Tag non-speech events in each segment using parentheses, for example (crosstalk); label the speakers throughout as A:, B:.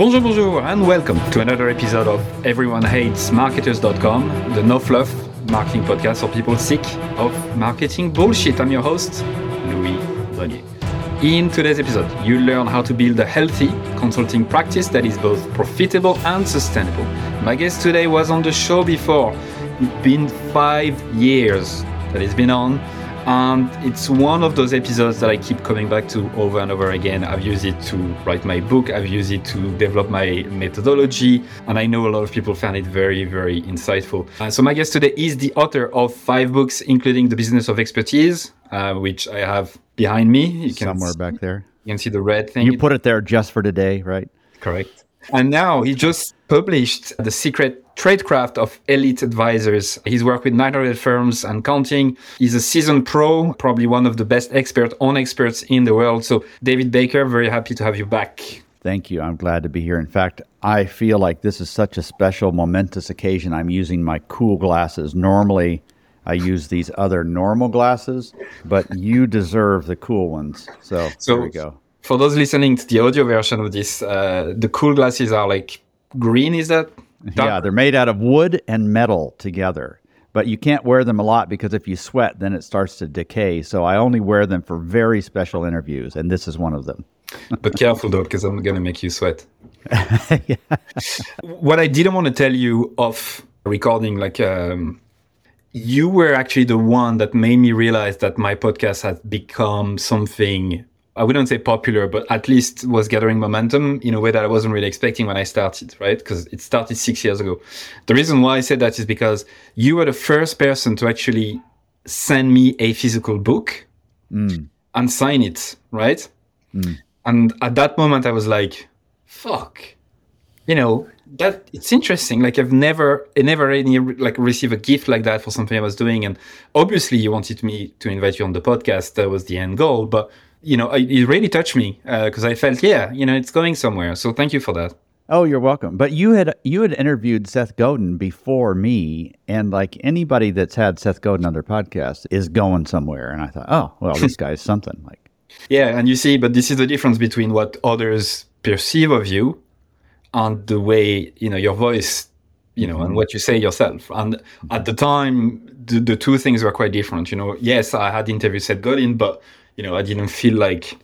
A: Bonjour, bonjour, and welcome to another episode of Everyone Hates Marketers.com, the no fluff marketing podcast for people sick of marketing bullshit. I'm your host, Louis Grenier. In today's episode, you learn how to build a healthy consulting practice that is both profitable and sustainable. My guest today was on the show before. It's been five years that he's been on and it's one of those episodes that I keep coming back to over and over again. I've used it to write my book, I've used it to develop my methodology, and I know a lot of people found it very, very insightful. Uh, so, my guest today is the author of five books, including The Business of Expertise, uh, which I have behind me.
B: You can Somewhere back there.
A: You can see the red thing.
B: You put it there just for today, right?
A: Correct. And now he just published The Secret Tradecraft of Elite Advisors. He's worked with 900 firms and counting. He's a seasoned pro, probably one of the best expert on experts in the world. So, David Baker, very happy to have you back.
B: Thank you. I'm glad to be here. In fact, I feel like this is such a special, momentous occasion. I'm using my cool glasses. Normally, I use these other normal glasses, but you deserve the cool ones. So, so there we go.
A: For those listening to the audio version of this, uh, the cool glasses are like green, is that?
B: Yeah, they're made out of wood and metal together. But you can't wear them a lot because if you sweat, then it starts to decay. So I only wear them for very special interviews, and this is one of them. (laughs)
A: but careful though, because I'm going to make you sweat. (laughs) yeah. (laughs) what I didn't want to tell you off recording, like, um, you were actually the one that made me realize that my podcast has become something I wouldn't say popular, but at least was gathering momentum in a way that I wasn't really expecting when I started, right? Because it started six years ago. The reason why I said that is because you were the first person to actually send me a physical book mm. and sign it, right? Mm. And at that moment, I was like, fuck, you know, that it's interesting. Like I've never, I never any like received a gift like that for something I was doing. And obviously you wanted me to invite you on the podcast. That was the end goal, but you know, it really touched me because uh, I felt, yeah, you know, it's going somewhere. So thank you for that.
B: Oh, you're welcome. But you had you had interviewed Seth Godin before me, and like anybody that's had Seth Godin on their podcast is going somewhere. And I thought, oh, well, this (laughs) guy's something. Like,
A: yeah, and you see, but this is the difference between what others perceive of you and the way you know your voice, you know, mm-hmm. and what you say yourself. And at the time, the, the two things were quite different. You know, yes, I had interviewed Seth Godin, but you know, I didn't feel like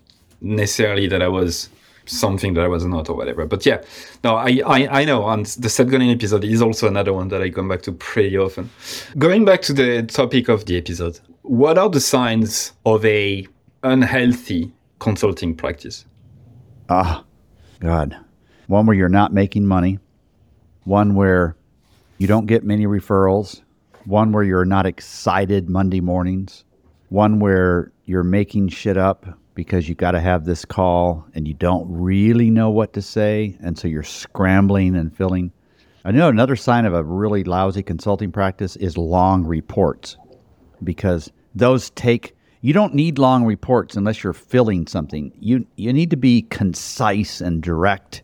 A: necessarily that I was something that I was not or whatever. But yeah, no, I, I, I know. And the Seth Godin episode is also another one that I come back to pretty often. Going back to the topic of the episode, what are the signs of a unhealthy consulting practice?
B: Ah, God. One where you're not making money, one where you don't get many referrals, one where you're not excited Monday mornings, one where you're making shit up because you got to have this call and you don't really know what to say. And so you're scrambling and filling. I know another sign of a really lousy consulting practice is long reports because those take, you don't need long reports unless you're filling something. You, you need to be concise and direct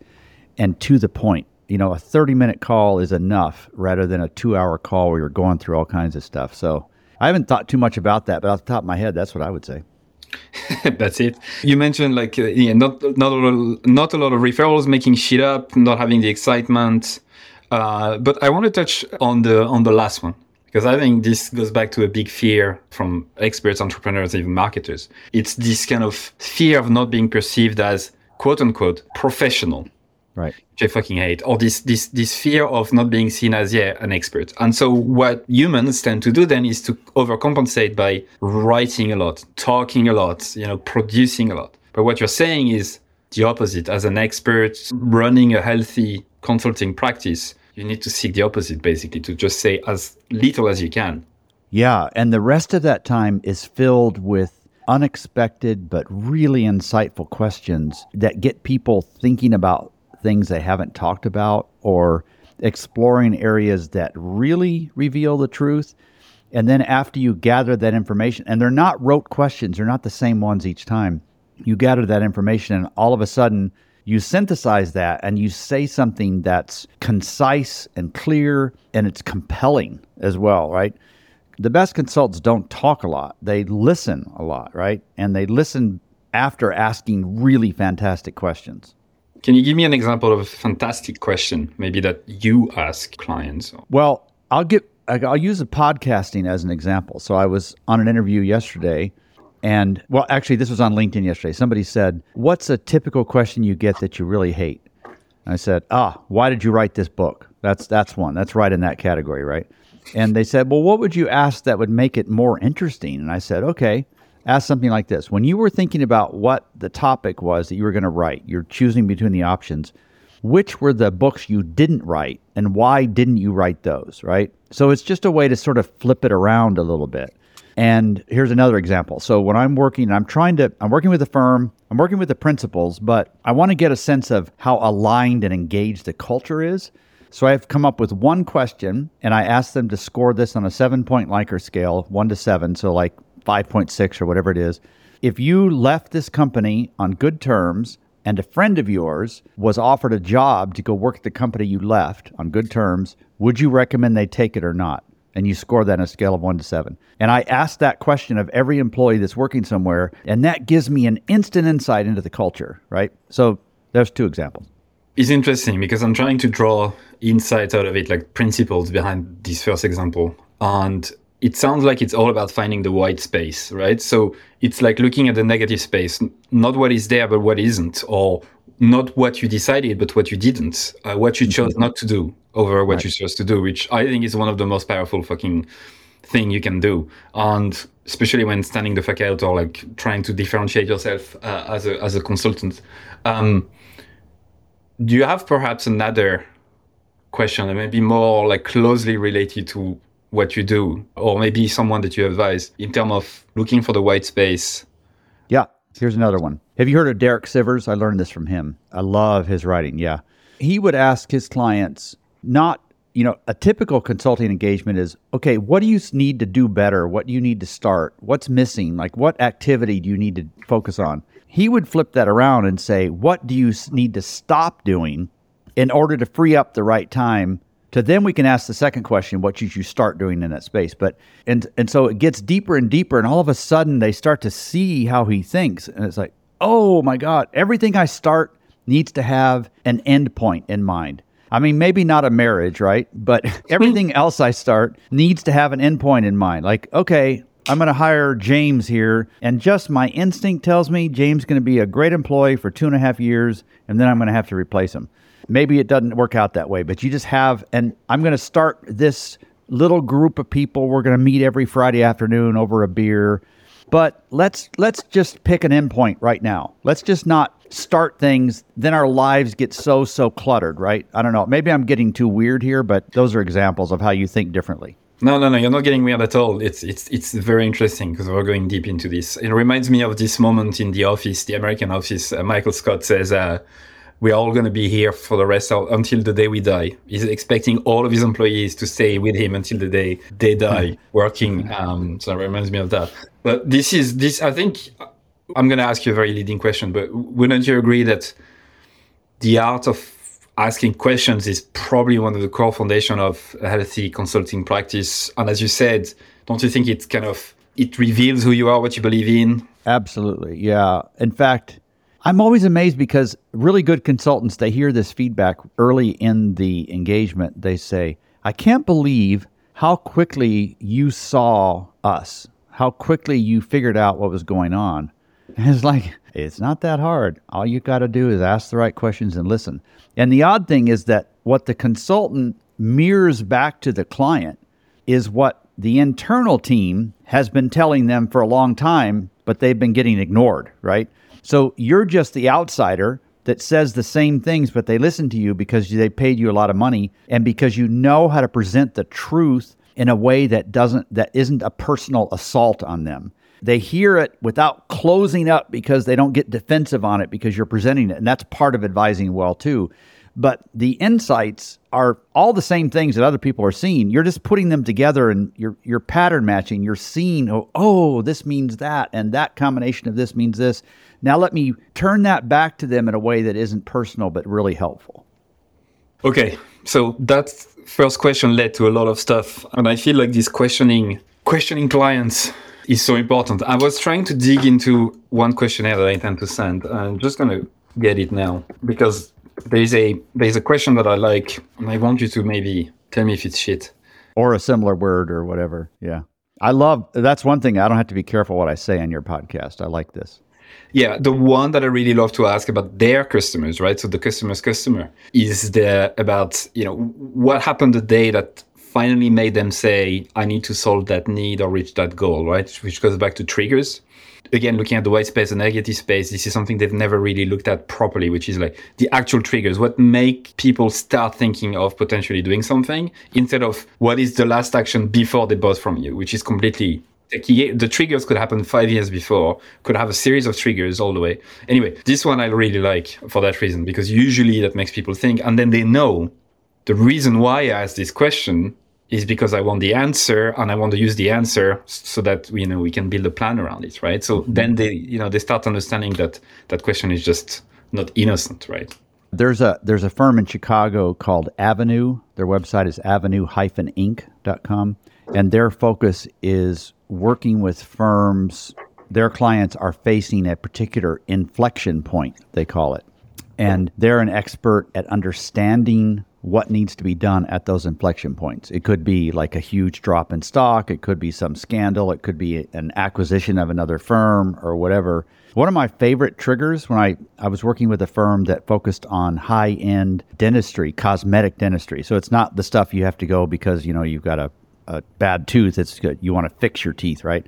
B: and to the point. You know, a 30 minute call is enough rather than a two hour call where you're going through all kinds of stuff. So, I haven't thought too much about that, but off the top of my head, that's what I would say. (laughs)
A: That's it. You mentioned like uh, yeah, not not a lot, not a lot of referrals, making shit up, not having the excitement. Uh, but I want to touch on the on the last one because I think this goes back to a big fear from experts, entrepreneurs, even marketers. It's this kind of fear of not being perceived as quote unquote professional
B: right.
A: Which i fucking hate. Or this this this fear of not being seen as yeah an expert. And so what humans tend to do then is to overcompensate by writing a lot talking a lot you know producing a lot. But what you're saying is the opposite. As an expert running a healthy consulting practice you need to seek the opposite basically to just say as little as you can.
B: Yeah and the rest of that time is filled with unexpected but really insightful questions that get people thinking about things they haven't talked about or exploring areas that really reveal the truth. And then after you gather that information, and they're not rote questions, they're not the same ones each time. You gather that information, and all of a sudden, you synthesize that and you say something that's concise and clear and it's compelling as well, right? The best consultants don't talk a lot, they listen a lot, right? And they listen after asking really fantastic questions.
A: Can you give me an example of a fantastic question, maybe that you ask clients?
B: Well, I'll get I'll use the podcasting as an example. So I was on an interview yesterday and well actually this was on LinkedIn yesterday. Somebody said, "What's a typical question you get that you really hate?" And I said, "Ah, why did you write this book?" That's that's one. That's right in that category, right? And they said, "Well, what would you ask that would make it more interesting?" And I said, "Okay, ask something like this. When you were thinking about what the topic was that you were going to write, you're choosing between the options. Which were the books you didn't write and why didn't you write those, right? So it's just a way to sort of flip it around a little bit. And here's another example. So when I'm working, I'm trying to, I'm working with a firm, I'm working with the principals, but I want to get a sense of how aligned and engaged the culture is. So I've come up with one question and I asked them to score this on a seven point Likert scale, one to seven. So like 5.6 or whatever it is. If you left this company on good terms and a friend of yours was offered a job to go work at the company you left on good terms, would you recommend they take it or not? And you score that on a scale of one to seven. And I asked that question of every employee that's working somewhere, and that gives me an instant insight into the culture, right? So there's two examples.
A: It's interesting because I'm trying to draw insights out of it, like principles behind this first example. And it sounds like it's all about finding the white space, right? So it's like looking at the negative space, not what is there, but what isn't, or not what you decided, but what you didn't, uh, what you chose not to do over what right. you chose to do, which I think is one of the most powerful fucking thing you can do. And especially when standing the fuck out or like trying to differentiate yourself uh, as a as a consultant. Um, do you have perhaps another question that may be more like closely related to what you do, or maybe someone that you advise in terms of looking for the white space.
B: Yeah, here's another one. Have you heard of Derek Sivers? I learned this from him. I love his writing. Yeah. He would ask his clients not, you know, a typical consulting engagement is, okay, what do you need to do better? What do you need to start? What's missing? Like, what activity do you need to focus on? He would flip that around and say, what do you need to stop doing in order to free up the right time to then we can ask the second question what should you start doing in that space? But and and so it gets deeper and deeper and all of a sudden they start to see how he thinks and it's like oh my god everything i start needs to have an end point in mind. I mean maybe not a marriage right? But (laughs) everything (laughs) else i start needs to have an end point in mind. Like okay I'm going to hire James here, and just my instinct tells me James is going to be a great employee for two and a half years, and then I'm going to have to replace him. Maybe it doesn't work out that way, but you just have, and I'm going to start this little group of people. We're going to meet every Friday afternoon over a beer. But let's let's just pick an endpoint right now. Let's just not start things. Then our lives get so so cluttered, right? I don't know. Maybe I'm getting too weird here, but those are examples of how you think differently.
A: No, no, no. You're not getting weird at all. It's it's it's very interesting because we're going deep into this. It reminds me of this moment in the office, the American office. Uh, Michael Scott says, uh, we're all going to be here for the rest of until the day we die. He's expecting all of his employees to stay with him until the day they die hmm. working. Um, so it reminds me of that. But this is this. I think I'm going to ask you a very leading question. But wouldn't you agree that the art of asking questions is probably one of the core foundation of a healthy consulting practice? And as you said, don't you think it kind of it reveals who you are, what you believe in?
B: Absolutely, yeah. In fact I'm always amazed because really good consultants, they hear this feedback early in the engagement. They say, I can't believe how quickly you saw us, how quickly you figured out what was going on. (laughs) And it's like, it's not that hard. All you got to do is ask the right questions and listen. And the odd thing is that what the consultant mirrors back to the client is what the internal team has been telling them for a long time, but they've been getting ignored, right? So you're just the outsider that says the same things, but they listen to you because they paid you a lot of money and because you know how to present the truth in a way that doesn't that isn't a personal assault on them. They hear it without closing up because they don't get defensive on it because you're presenting it. And that's part of advising well too. But the insights are all the same things that other people are seeing. You're just putting them together and you're you're pattern matching. You're seeing, oh, oh, this means that, and that combination of this means this. Now let me turn that back to them in a way that isn't personal but really helpful.
A: Okay, so that first question led to a lot of stuff, and I feel like this questioning questioning clients is so important. I was trying to dig into one questionnaire that I intend to send. I'm just gonna get it now because there's a there's a question that I like, and I want you to maybe tell me if it's shit
B: or a similar word or whatever. Yeah, I love that's one thing. I don't have to be careful what I say on your podcast. I like this.
A: Yeah, the one that I really love to ask about their customers, right? So the customer's customer is the about you know what happened the day that finally made them say, I need to solve that need or reach that goal, right? Which goes back to triggers again, looking at the white space and negative space, this is something they've never really looked at properly, which is like the actual triggers, what make people start thinking of potentially doing something instead of what is the last action before they bought from you, which is completely the triggers could happen five years before, could have a series of triggers all the way. Anyway, this one I really like for that reason, because usually that makes people think, and then they know the reason why I asked this question is because I want the answer and I want to use the answer so that you know we can build a plan around it, right? So then they you know they start understanding that that question is just not innocent, right?
B: There's a there's a firm in Chicago called Avenue. Their website is avenue-inc.com and their focus is working with firms their clients are facing a particular inflection point, they call it. And they're an expert at understanding what needs to be done at those inflection points. It could be like a huge drop in stock, it could be some scandal, it could be an acquisition of another firm or whatever. One of my favorite triggers when I, I was working with a firm that focused on high end dentistry, cosmetic dentistry. So it's not the stuff you have to go because, you know, you've got a, a bad tooth. It's good. You want to fix your teeth, right?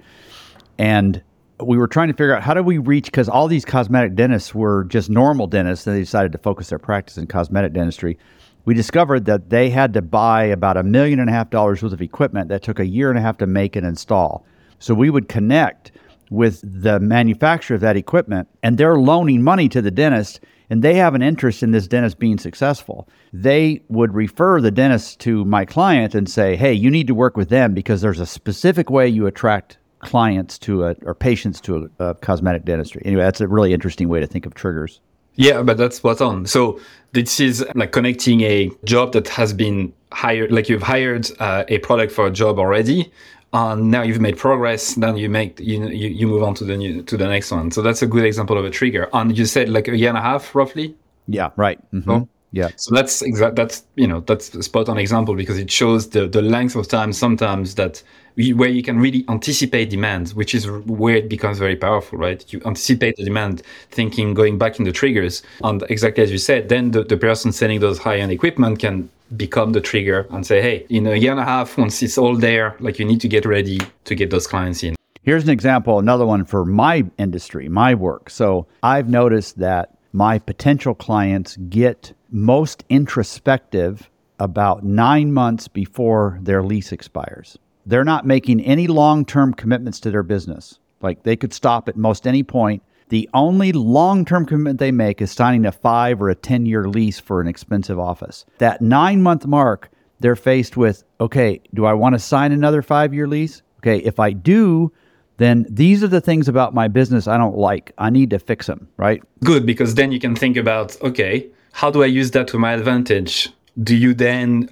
B: And we were trying to figure out how do we reach because all these cosmetic dentists were just normal dentists and they decided to focus their practice in cosmetic dentistry we discovered that they had to buy about a million and a half dollars worth of equipment that took a year and a half to make and install. So we would connect with the manufacturer of that equipment and they're loaning money to the dentist and they have an interest in this dentist being successful. They would refer the dentist to my client and say, "Hey, you need to work with them because there's a specific way you attract clients to a or patients to a, a cosmetic dentistry." Anyway, that's a really interesting way to think of triggers.
A: Yeah, but that's spot on. So this is like connecting a job that has been hired, like you've hired uh, a product for a job already, and now you've made progress. Then you make you, you you move on to the new to the next one. So that's a good example of a trigger. And you said like a year and a half, roughly.
B: Yeah. Right. Mm-hmm. Oh. Yeah.
A: So that's exact. That's you know that's a spot on example because it shows the the length of time sometimes that where you can really anticipate demand, which is where it becomes very powerful, right? You anticipate the demand, thinking, going back in the triggers. And exactly as you said, then the, the person selling those high end equipment can become the trigger and say, hey, in a year and a half, once it's all there, like you need to get ready to get those clients in.
B: Here's an example, another one for my industry, my work. So I've noticed that my potential clients get most introspective about nine months before their lease expires they're not making any long term commitments to their business. Like they could stop at most any point. The only long term commitment they make is signing a five or a 10 year lease for an expensive office. That nine month mark, they're faced with okay, do I want to sign another five year lease? Okay, if I do, then these are the things about my business I don't like. I need to fix them, right?
A: Good, because then you can think about okay, how do I use that to my advantage? Do you then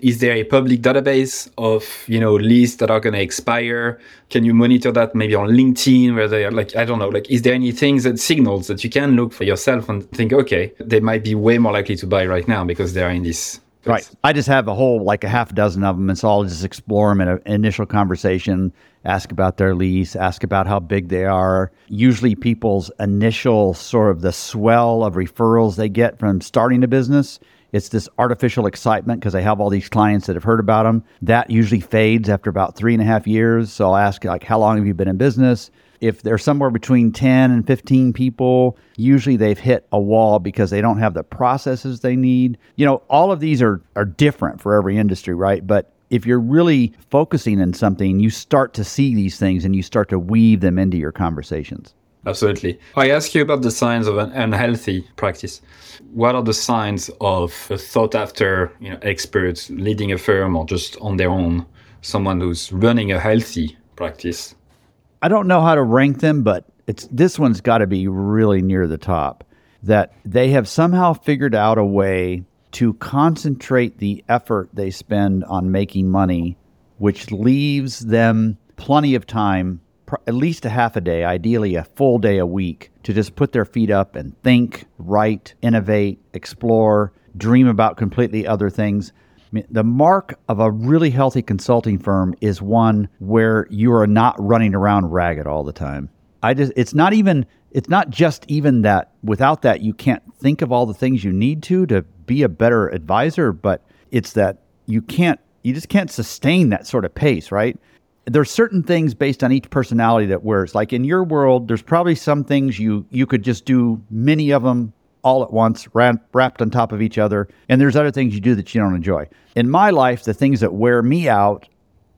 A: is there a public database of you know lists that are going to expire can you monitor that maybe on linkedin where they are like i don't know like is there any things that signals that you can look for yourself and think okay they might be way more likely to buy right now because they're in this
B: Right. I just have a whole like a half dozen of them, and so I'll just explore them in an initial conversation, ask about their lease, ask about how big they are. Usually, people's initial sort of the swell of referrals they get from starting a business it's this artificial excitement because I have all these clients that have heard about them. That usually fades after about three and a half years. So I'll ask, like, how long have you been in business? If they're somewhere between 10 and 15 people, usually they've hit a wall because they don't have the processes they need. You know, all of these are, are different for every industry, right? But if you're really focusing in something, you start to see these things and you start to weave them into your conversations.
A: Absolutely. I ask you about the signs of an unhealthy practice. What are the signs of a thought after you know, expert leading a firm or just on their own, someone who's running a healthy practice?
B: I don't know how to rank them, but it's this one's got to be really near the top. That they have somehow figured out a way to concentrate the effort they spend on making money, which leaves them plenty of time at least a half a day, ideally a full day a week, to just put their feet up and think, write, innovate, explore, dream about completely other things. I mean, the mark of a really healthy consulting firm is one where you are not running around ragged all the time. I just it's not even it's not just even that without that you can't think of all the things you need to to be a better advisor, but it's that you can't you just can't sustain that sort of pace, right? There's certain things based on each personality that wears. Like in your world, there's probably some things you you could just do many of them all at once, wrapped on top of each other. And there's other things you do that you don't enjoy. In my life, the things that wear me out,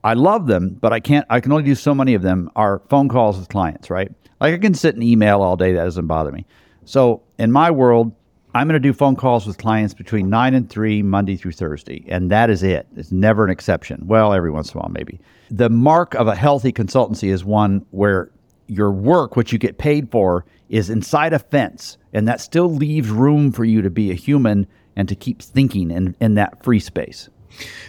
B: I love them, but I can't. I can only do so many of them. Are phone calls with clients, right? Like I can sit and email all day. That doesn't bother me. So in my world, I'm going to do phone calls with clients between nine and three, Monday through Thursday, and that is it. It's never an exception. Well, every once in a while, maybe. The mark of a healthy consultancy is one where your work, what you get paid for, is inside a fence, and that still leaves room for you to be a human and to keep thinking in, in that free space.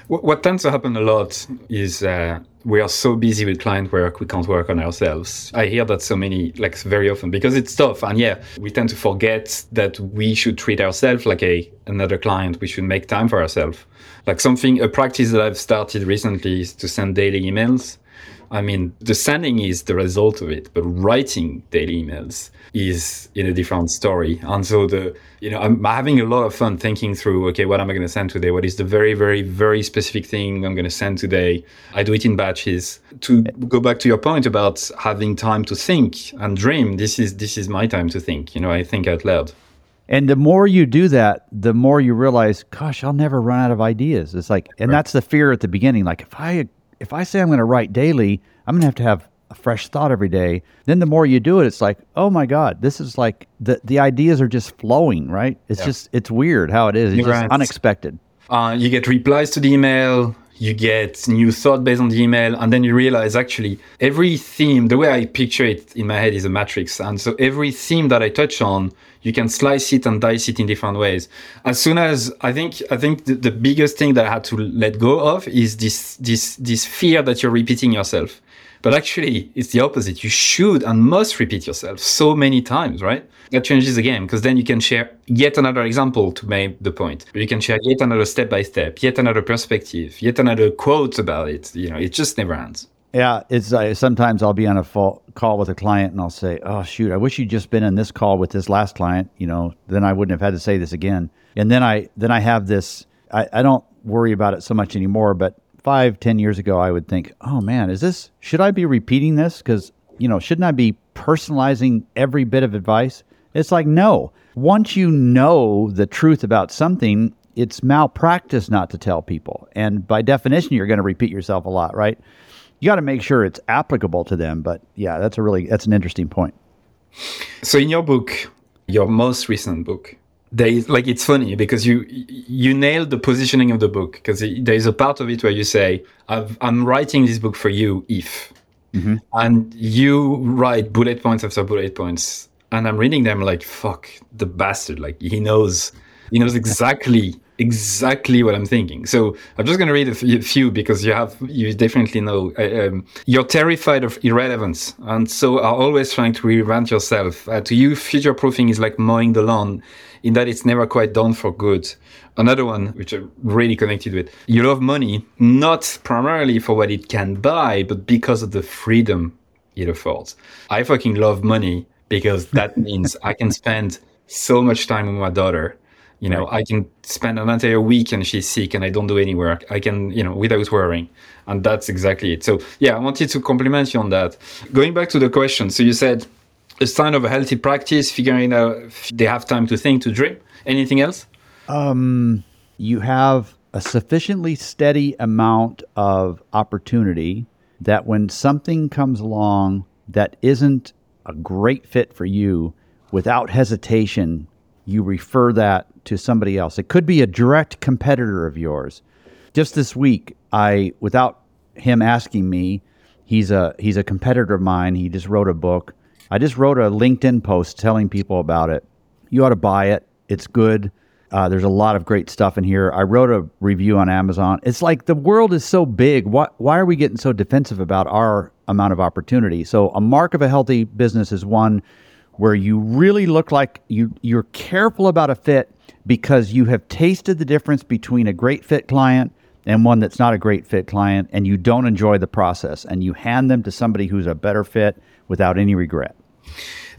A: What tends to happen a lot is uh, we are so busy with client work, we can't work on ourselves. I hear that so many, like very often, because it's tough. And yeah, we tend to forget that we should treat ourselves like a another client. We should make time for ourselves. Like something, a practice that I've started recently is to send daily emails. I mean, the sending is the result of it, but writing daily emails is in a different story. And so the, you know, I'm having a lot of fun thinking through, okay, what am I going to send today? What is the very, very, very specific thing I'm going to send today? I do it in batches. To go back to your point about having time to think and dream, this is this is my time to think. You know, I think out loud.
B: And the more you do that, the more you realize, gosh, I'll never run out of ideas. It's like, and right. that's the fear at the beginning. Like if I if I say I'm going to write daily, I'm going to have to have a fresh thought every day. Then the more you do it, it's like, oh my God, this is like the the ideas are just flowing, right? It's yeah. just it's weird how it is. It's just unexpected.
A: Uh, you get replies to the email, you get new thought based on the email, and then you realize actually every theme, the way I picture it in my head is a matrix. And so every theme that I touch on, you can slice it and dice it in different ways. As soon as I think, I think the, the biggest thing that I had to let go of is this, this, this fear that you're repeating yourself. But actually, it's the opposite. You should and must repeat yourself so many times, right? That changes the game because then you can share yet another example to make the point. You can share yet another step by step, yet another perspective, yet another quote about it. You know, it just never ends.
B: Yeah, it's uh, sometimes I'll be on a call with a client and I'll say, "Oh shoot, I wish you'd just been in this call with this last client." You know, then I wouldn't have had to say this again. And then I then I have this. I, I don't worry about it so much anymore, but five, ten years ago, I would think, oh man, is this, should I be repeating this? Because, you know, shouldn't I be personalizing every bit of advice? It's like, no. Once you know the truth about something, it's malpractice not to tell people. And by definition, you're going to repeat yourself a lot, right? You got to make sure it's applicable to them. But yeah, that's a really, that's an interesting point.
A: So in your book, your most recent book, there is like it's funny because you you nailed the positioning of the book because there is a part of it where you say i am writing this book for you if mm-hmm. and you write bullet points after bullet points and i'm reading them like fuck the bastard like he knows he knows exactly exactly what I'm thinking. So I'm just going to read a few because you have you definitely know uh, um, you're terrified of irrelevance and so are always trying to reinvent yourself. Uh, to you, future proofing is like mowing the lawn in that it's never quite done for good. Another one, which I'm really connected with, you love money, not primarily for what it can buy, but because of the freedom it affords. I fucking love money because that (laughs) means I can spend so much time with my daughter. You know, right. I can spend an entire week and she's sick and I don't do any work. I can, you know, without worrying. And that's exactly it. So, yeah, I wanted to compliment you on that. Going back to the question. So, you said a sign of a healthy practice, figuring out if they have time to think, to dream. Anything else?
B: Um, you have a sufficiently steady amount of opportunity that when something comes along that isn't a great fit for you, without hesitation, you refer that to somebody else. It could be a direct competitor of yours. Just this week, I, without him asking me, he's a he's a competitor of mine. He just wrote a book I just wrote a LinkedIn post telling people about it. You ought to buy it. It's good. Uh, there's a lot of great stuff in here. I wrote a review on Amazon. It's like the world is so big. Why, why are we getting so defensive about our amount of opportunity? So, a mark of a healthy business is one where you really look like you, you're careful about a fit because you have tasted the difference between a great fit client and one that's not a great fit client, and you don't enjoy the process, and you hand them to somebody who's a better fit without any regret.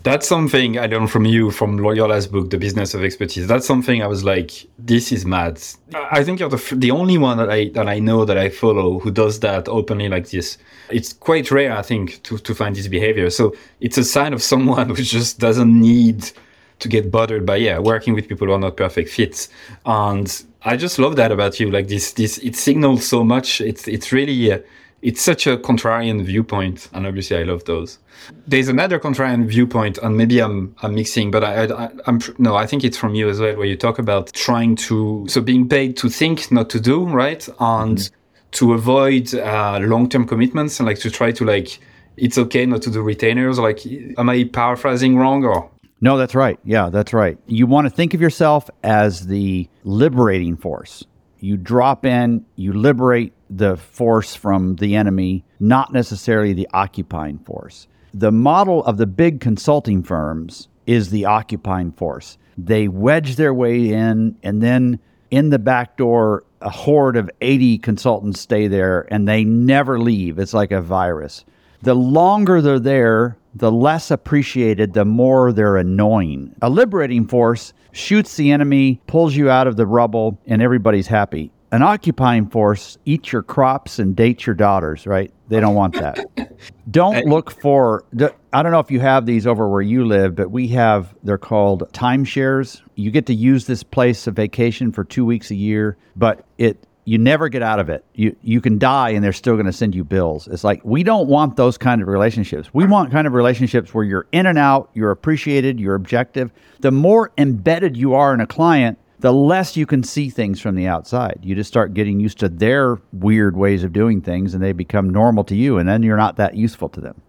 A: That's something I learned from you from Loyola's book, The Business of Expertise. That's something I was like, this is mad. I think you're the, the only one that I that I know that I follow who does that openly like this. It's quite rare, I think, to, to find this behavior. So it's a sign of someone (laughs) who just doesn't need to get bothered by yeah working with people who are not perfect fits and i just love that about you like this this it signals so much it's it's really uh, it's such a contrarian viewpoint and obviously i love those there's another contrarian viewpoint and maybe i'm i'm mixing but i, I i'm no i think it's from you as well where you talk about trying to so being paid to think not to do right and mm-hmm. to avoid uh, long-term commitments and like to try to like it's okay not to do retainers like am i paraphrasing wrong or
B: no, that's right. Yeah, that's right. You want to think of yourself as the liberating force. You drop in, you liberate the force from the enemy, not necessarily the occupying force. The model of the big consulting firms is the occupying force. They wedge their way in, and then in the back door, a horde of 80 consultants stay there and they never leave. It's like a virus. The longer they're there, the less appreciated, the more they're annoying. A liberating force shoots the enemy, pulls you out of the rubble, and everybody's happy. An occupying force eats your crops and dates your daughters, right? They don't want that. (laughs) don't look for, I don't know if you have these over where you live, but we have, they're called timeshares. You get to use this place of vacation for two weeks a year, but it you never get out of it. You you can die and they're still going to send you bills. It's like we don't want those kind of relationships. We want kind of relationships where you're in and out, you're appreciated, you're objective. The more embedded you are in a client, the less you can see things from the outside. You just start getting used to their weird ways of doing things and they become normal to you and then you're not that useful to them.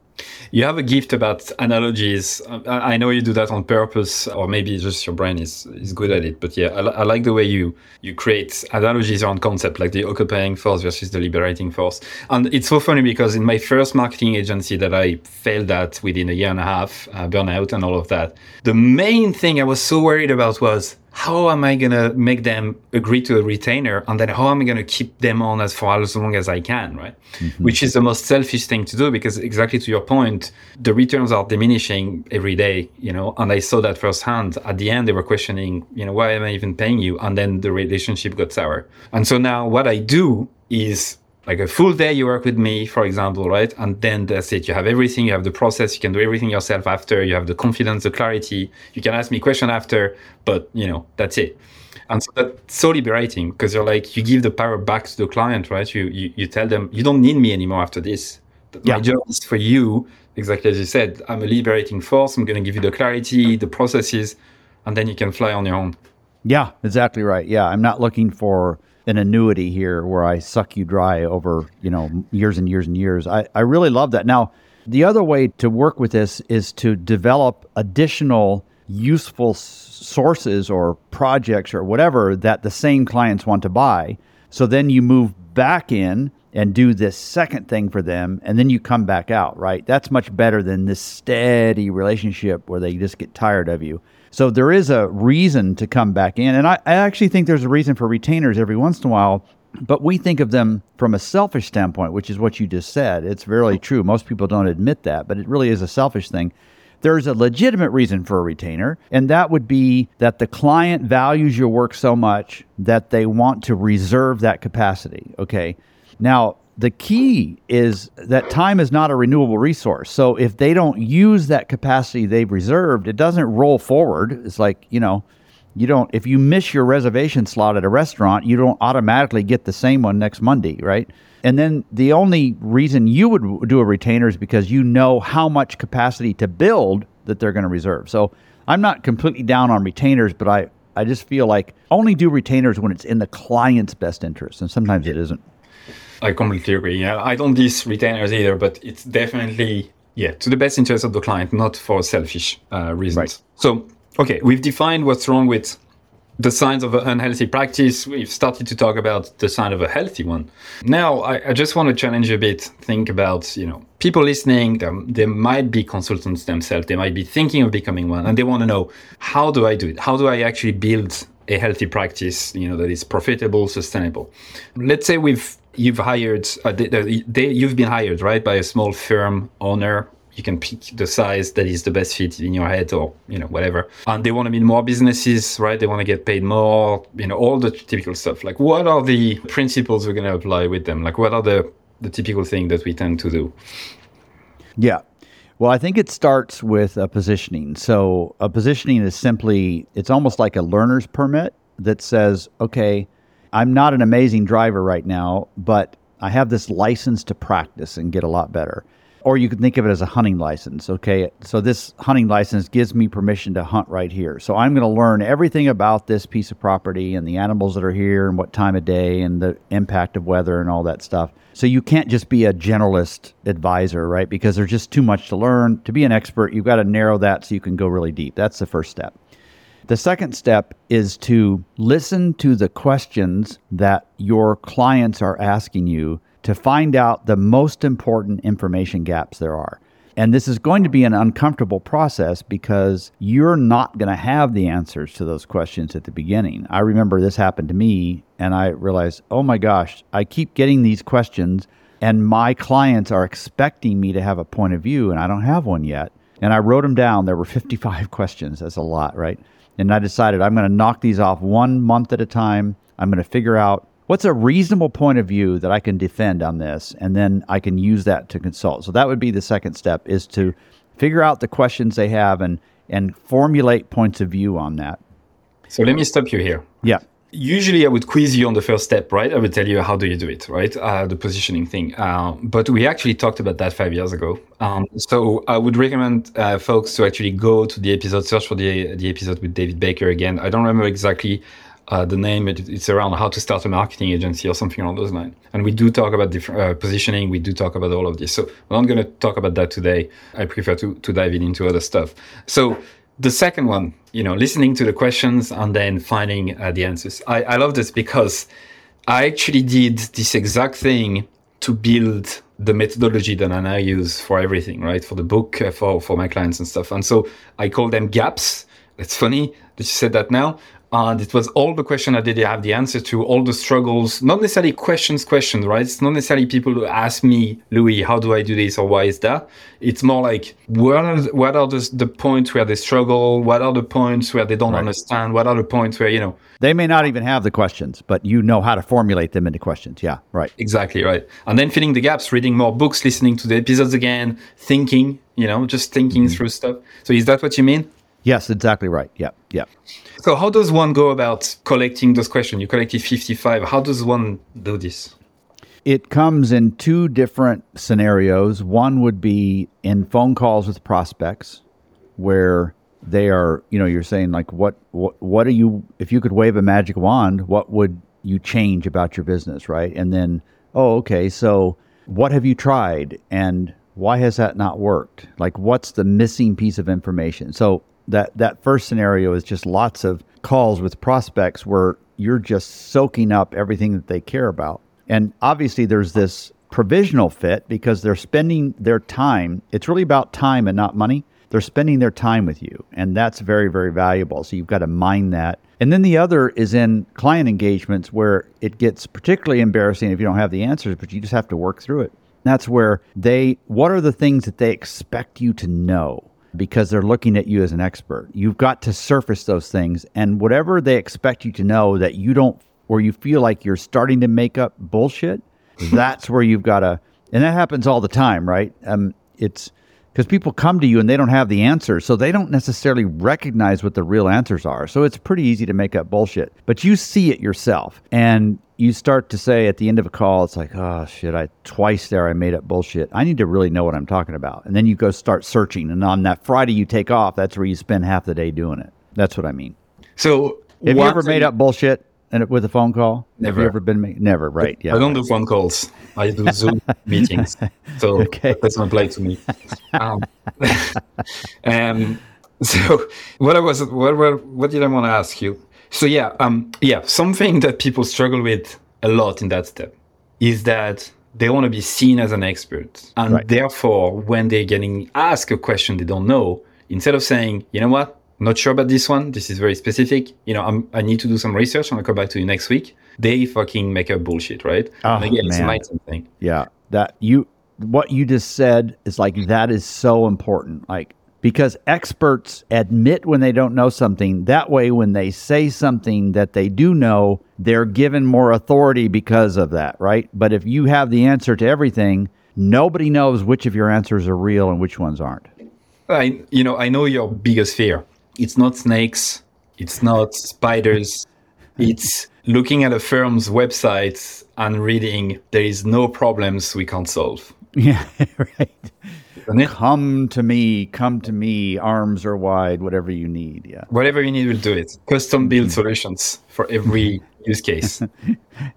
A: You have a gift about analogies. I know you do that on purpose, or maybe just your brain is, is good at it. But yeah, I, I like the way you you create analogies around concept, like the occupying force versus the liberating force. And it's so funny because in my first marketing agency that I failed at within a year and a half, uh, burnout and all of that, the main thing I was so worried about was how am I going to make them agree to a retainer? And then how am I going to keep them on as for as long as I can, right? Mm-hmm. Which is the most selfish thing to do because exactly to your point, the returns are diminishing every day, you know, and I saw that firsthand. At the end, they were questioning, you know, why am I even paying you? And then the relationship got sour. And so now what I do is like a full day you work with me, for example, right? And then that's it. You have everything. You have the process. You can do everything yourself after. You have the confidence, the clarity. You can ask me question after, but you know, that's it. And so that's so liberating because you're like, you give the power back to the client, right? You, you, you tell them, you don't need me anymore after this. Yeah. My job is for you, exactly as you said. I'm a liberating force. I'm going to give you the clarity, the processes, and then you can fly on your own.
B: Yeah, exactly right. Yeah. I'm not looking for, an annuity here where I suck you dry over, you know, years and years and years. I, I really love that. Now, the other way to work with this is to develop additional useful sources or projects or whatever that the same clients want to buy. So then you move back in and do this second thing for them and then you come back out, right? That's much better than this steady relationship where they just get tired of you. So there is a reason to come back in. And I, I actually think there's a reason for retainers every once in a while but we think of them from a selfish standpoint, which is what you just said. It's really true. Most people don't admit that, but it really is a selfish thing. There's a legitimate reason for a retainer, and that would be that the client values your work so much that they want to reserve that capacity. Okay. Now, the key is that time is not a renewable resource. So if they don't use that capacity they've reserved, it doesn't roll forward. It's like, you know, you don't if you miss your reservation slot at a restaurant, you don't automatically get the same one next Monday, right? And then the only reason you would do a retainer is because you know how much capacity to build that they're going to reserve. So I'm not completely down on retainers, but I I just feel like only do retainers when it's in the client's best interest, and sometimes it isn't.
A: I completely agree. Yeah, I don't diss retainers either, but it's definitely yeah to the best interest of the client, not for selfish uh, reasons. Right. So okay, we've defined what's wrong with the signs of an unhealthy practice. We've started to talk about the sign of a healthy one. Now, I, I just want to challenge you a bit. Think about, you know, people listening. They might be consultants themselves. They might be thinking of becoming one, and they want to know how do I do it? How do I actually build a healthy practice? You know, that is profitable, sustainable. Let's say we've you've hired, uh, they, they, you've been hired, right, by a small firm owner. You can pick the size that is the best fit in your head or you know whatever. And they want to build more businesses right? They want to get paid more you know all the typical stuff. Like what are the principles we're going to apply with them? Like what are the the typical thing that we tend to do?
B: Yeah. Well i think it starts with a positioning. So a positioning is simply it's almost like a learner's permit that says okay i'm not an amazing driver right now but i have this license to practice and get a lot better or you can think of it as a hunting license. Okay, so this hunting license gives me permission to hunt right here. So I'm going to learn everything about this piece of property and the animals that are here and what time of day and the impact of weather and all that stuff. So you can't just be a generalist advisor, right? Because there's just too much to learn. To be an expert, you've got to narrow that so you can go really deep. That's the first step. The second step is to listen to the questions that your clients are asking you to find out the most important information gaps there are. And this is going to be an uncomfortable process because you're not going to have the answers to those questions at the beginning. I remember this happened to me, and I realized, oh my gosh, I keep getting these questions, and my clients are expecting me to have a point of view, and I don't have one yet. And I wrote them down. There were (laughs) 55 questions. That's a lot, right? And I decided I'm going to knock these off one month at a time. I'm going to figure out what's a reasonable point of view that I can defend on this, and then I can use that to consult. So that would be the second step: is to figure out the questions they have and and formulate points of view on that.
A: So let me stop you here.
B: Yeah.
A: Usually, I would quiz you on the first step, right? I would tell you how do you do it, right? Uh, the positioning thing. Uh, but we actually talked about that five years ago. Um, so I would recommend uh, folks to actually go to the episode, search for the the episode with David Baker again. I don't remember exactly uh, the name it, it's around how to start a marketing agency or something along those lines and we do talk about different uh, positioning we do talk about all of this so i'm not going to talk about that today i prefer to, to dive in into other stuff so the second one you know listening to the questions and then finding uh, the answers I, I love this because i actually did this exact thing to build the methodology that I now use for everything, right? For the book, uh, for for my clients and stuff. And so I call them gaps. It's funny that you said that now, and it was all the question I didn't have the answer to, all the struggles, not necessarily questions, questions, right? It's not necessarily people who ask me, Louis, how do I do this or why is that? It's more like, what are, the, what are the, the points where they struggle? What are the points where they don't right. understand? What are the points where, you know,
B: they may not even have the questions, but you know how to formulate them into questions. Yeah, right.
A: Exactly, right. And then filling the gaps, reading more books, listening to the episodes again, thinking, you know, just thinking mm-hmm. through stuff. So is that what you mean?
B: Yes, exactly right. Yeah, yeah.
A: So, how does one go about collecting those questions? You collected 55. How does one do this?
B: It comes in two different scenarios. One would be in phone calls with prospects where they are, you know, you're saying like what what what are you if you could wave a magic wand, what would you change about your business, right? And then, oh, okay, so what have you tried and why has that not worked? Like what's the missing piece of information? So that that first scenario is just lots of calls with prospects where you're just soaking up everything that they care about. And obviously there's this provisional fit because they're spending their time. It's really about time and not money. They're spending their time with you, and that's very very valuable. So you've got to mind that. And then the other is in client engagements where it gets particularly embarrassing if you don't have the answers, but you just have to work through it. That's where they what are the things that they expect you to know? Because they're looking at you as an expert. You've got to surface those things and whatever they expect you to know that you don't or you feel like you're starting to make up bullshit, (laughs) that's where you've got to and that happens all the time, right? Um it's because people come to you and they don't have the answers, so they don't necessarily recognize what the real answers are. So it's pretty easy to make up bullshit. But you see it yourself and you start to say at the end of a call, it's like, oh shit, I twice there I made up bullshit. I need to really know what I'm talking about. And then you go start searching. And on that Friday you take off, that's where you spend half the day doing it. That's what I mean.
A: So
B: have you ever made up bullshit and with a phone call?
A: Never.
B: Have you ever been made? Never, right?
A: Yeah. I don't do phone calls. I do (laughs) Zoom meetings. So (laughs) okay. that's not play to me. Um, (laughs) um, so what I was what, what what did I want to ask you? So yeah, um, yeah, something that people struggle with a lot in that step is that they want to be seen as an expert, and right. therefore, when they're getting asked a question they don't know, instead of saying, you know what, not sure about this one, this is very specific, you know, I'm, i need to do some research, and I'll come back to you next week. They fucking make up bullshit, right?
B: Oh, again, man. it's thing. Yeah, that you what you just said is like mm-hmm. that is so important. Like because experts admit when they don't know something. That way, when they say something that they do know, they're given more authority because of that, right? But if you have the answer to everything, nobody knows which of your answers are real and which ones aren't.
A: I, you know, I know your biggest fear. It's not snakes. It's not spiders. It's looking at a firm's website and reading there is no problems we can't solve. (laughs)
B: Yeah, right. Come to me, come to me, arms are wide, whatever you need. Yeah.
A: Whatever you need, we'll do it. Custom build mm-hmm. solutions for every (laughs) use case.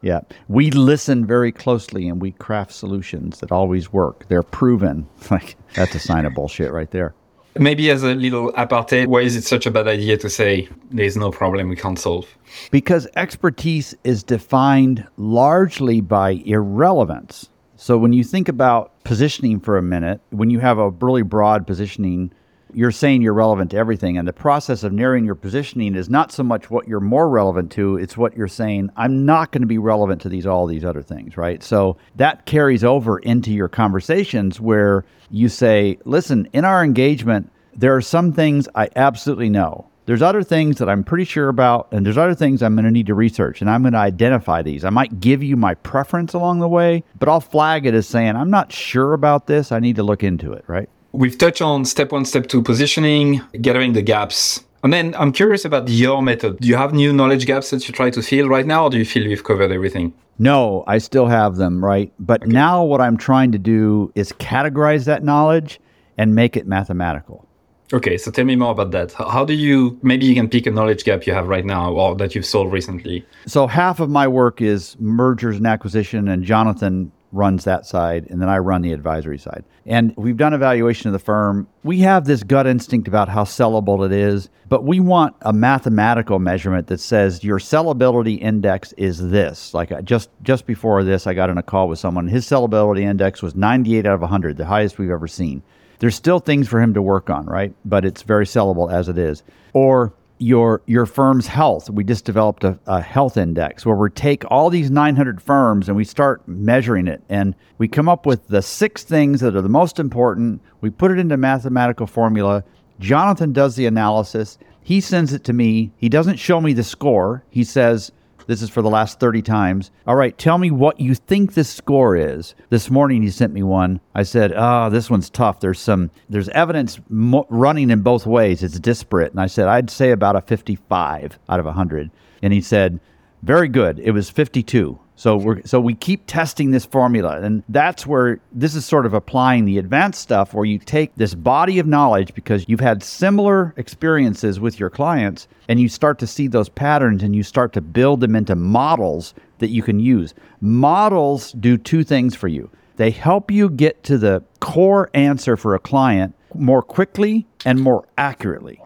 B: yeah. We listen very closely and we craft solutions that always work. They're proven. (laughs) Like that's a sign of bullshit right there.
A: Maybe as a little apartheid, why is it such a bad idea to say there's no problem we can't solve?
B: Because expertise is defined largely by irrelevance. So when you think about positioning for a minute, when you have a really broad positioning, you're saying you're relevant to everything. And the process of narrowing your positioning is not so much what you're more relevant to, it's what you're saying, I'm not going to be relevant to these all these other things, right? So that carries over into your conversations where you say, listen, in our engagement, there are some things I absolutely know. There's other things that I'm pretty sure about, and there's other things I'm going to need to research, and I'm going to identify these. I might give you my preference along the way, but I'll flag it as saying, I'm not sure about this. I need to look into it, right?
A: We've touched on step one, step two positioning, gathering the gaps. And then I'm curious about your method. Do you have new knowledge gaps that you try to fill right now, or do you feel you've covered everything?
B: No, I still have them, right? But okay. now what I'm trying to do is categorize that knowledge and make it mathematical.
A: Okay, so tell me more about that. How do you maybe you can pick a knowledge gap you have right now or that you've solved recently?
B: So half of my work is mergers and acquisition and Jonathan runs that side and then I run the advisory side. And we've done evaluation of the firm. We have this gut instinct about how sellable it is, but we want a mathematical measurement that says your sellability index is this. Like just just before this I got in a call with someone his sellability index was 98 out of 100, the highest we've ever seen. There's still things for him to work on, right? But it's very sellable as it is. Or your your firm's health. We just developed a, a, health index where we take all these 900 firms and we start measuring it, and we come up with the six things that are the most important. We put it into mathematical formula. Jonathan does the analysis. He sends it to me. He doesn't show me the score. He says, this is for the last 30 times. All right, tell me what you think this score is. This morning he sent me one. I said, "Ah, oh, this one's tough. There's some there's evidence mo- running in both ways. It's disparate." And I said, "I'd say about a 55 out of 100." And he said, "Very good. It was 52." So we're so we keep testing this formula, and that's where this is sort of applying the advanced stuff, where you take this body of knowledge because you've had similar experiences with your clients, and you start to see those patterns, and you start to build them into models that you can use. Models do two things for you. They help you get to the core answer for a client more quickly and more accurately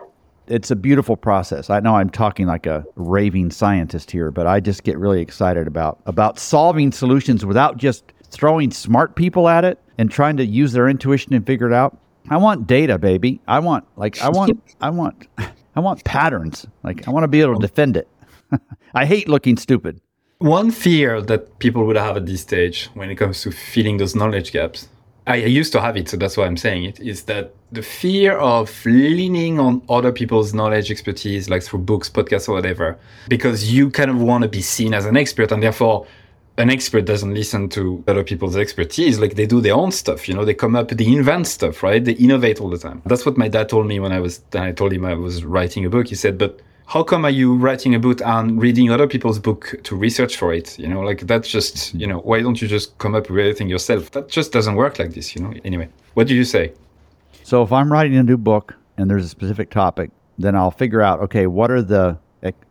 B: it's a beautiful process. I know I'm talking like a raving scientist here, but I just get really excited about about solving solutions without just throwing smart people at it and trying to use their intuition and figure it out. I want data, baby. I want like I want I want I want patterns. Like I want to be able to defend it. (laughs) I hate looking stupid.
A: One fear that people would have at this stage when it comes to filling those knowledge gaps I used to have it, so that's why I'm saying it, is that the fear of leaning on other people's knowledge, expertise, like through books, podcasts, or whatever, because you kind of want to be seen as an expert, and therefore an expert doesn't listen to other people's expertise. Like they do their own stuff, you know, they come up, they invent stuff, right? They innovate all the time. That's what my dad told me when I was, I told him I was writing a book. He said, but how come are you writing a book and reading other people's book to research for it? You know like that's just you know why don't you just come up with everything yourself? That just doesn't work like this you know? Anyway what do you say?
B: So if i'm writing a new book and there's a specific topic then i'll figure out okay what are the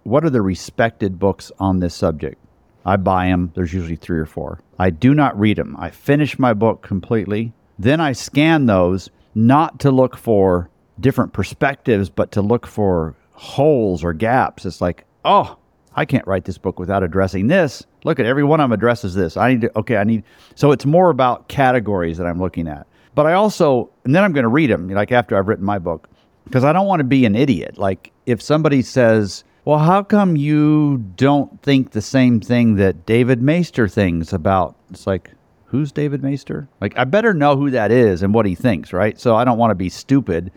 B: what are the respected books on this subject? I buy them there's usually three or four. I do not read them i finish my book completely. Then i scan those not to look for different perspectives but to look for holes or gaps. It's like, oh, I can't write this book without addressing this. Look at every one of them addresses this. I need to, okay, I need, so it's more about categories that I'm looking at. But I also, and then I'm going to read them, like after I've written my book, because I don't want to be an idiot. Like if somebody says, well, how come you don't think the same thing that David Maister thinks about? It's like, who's David Maister? Like, I better know who that is and what he thinks, right? So I don't want to be stupid.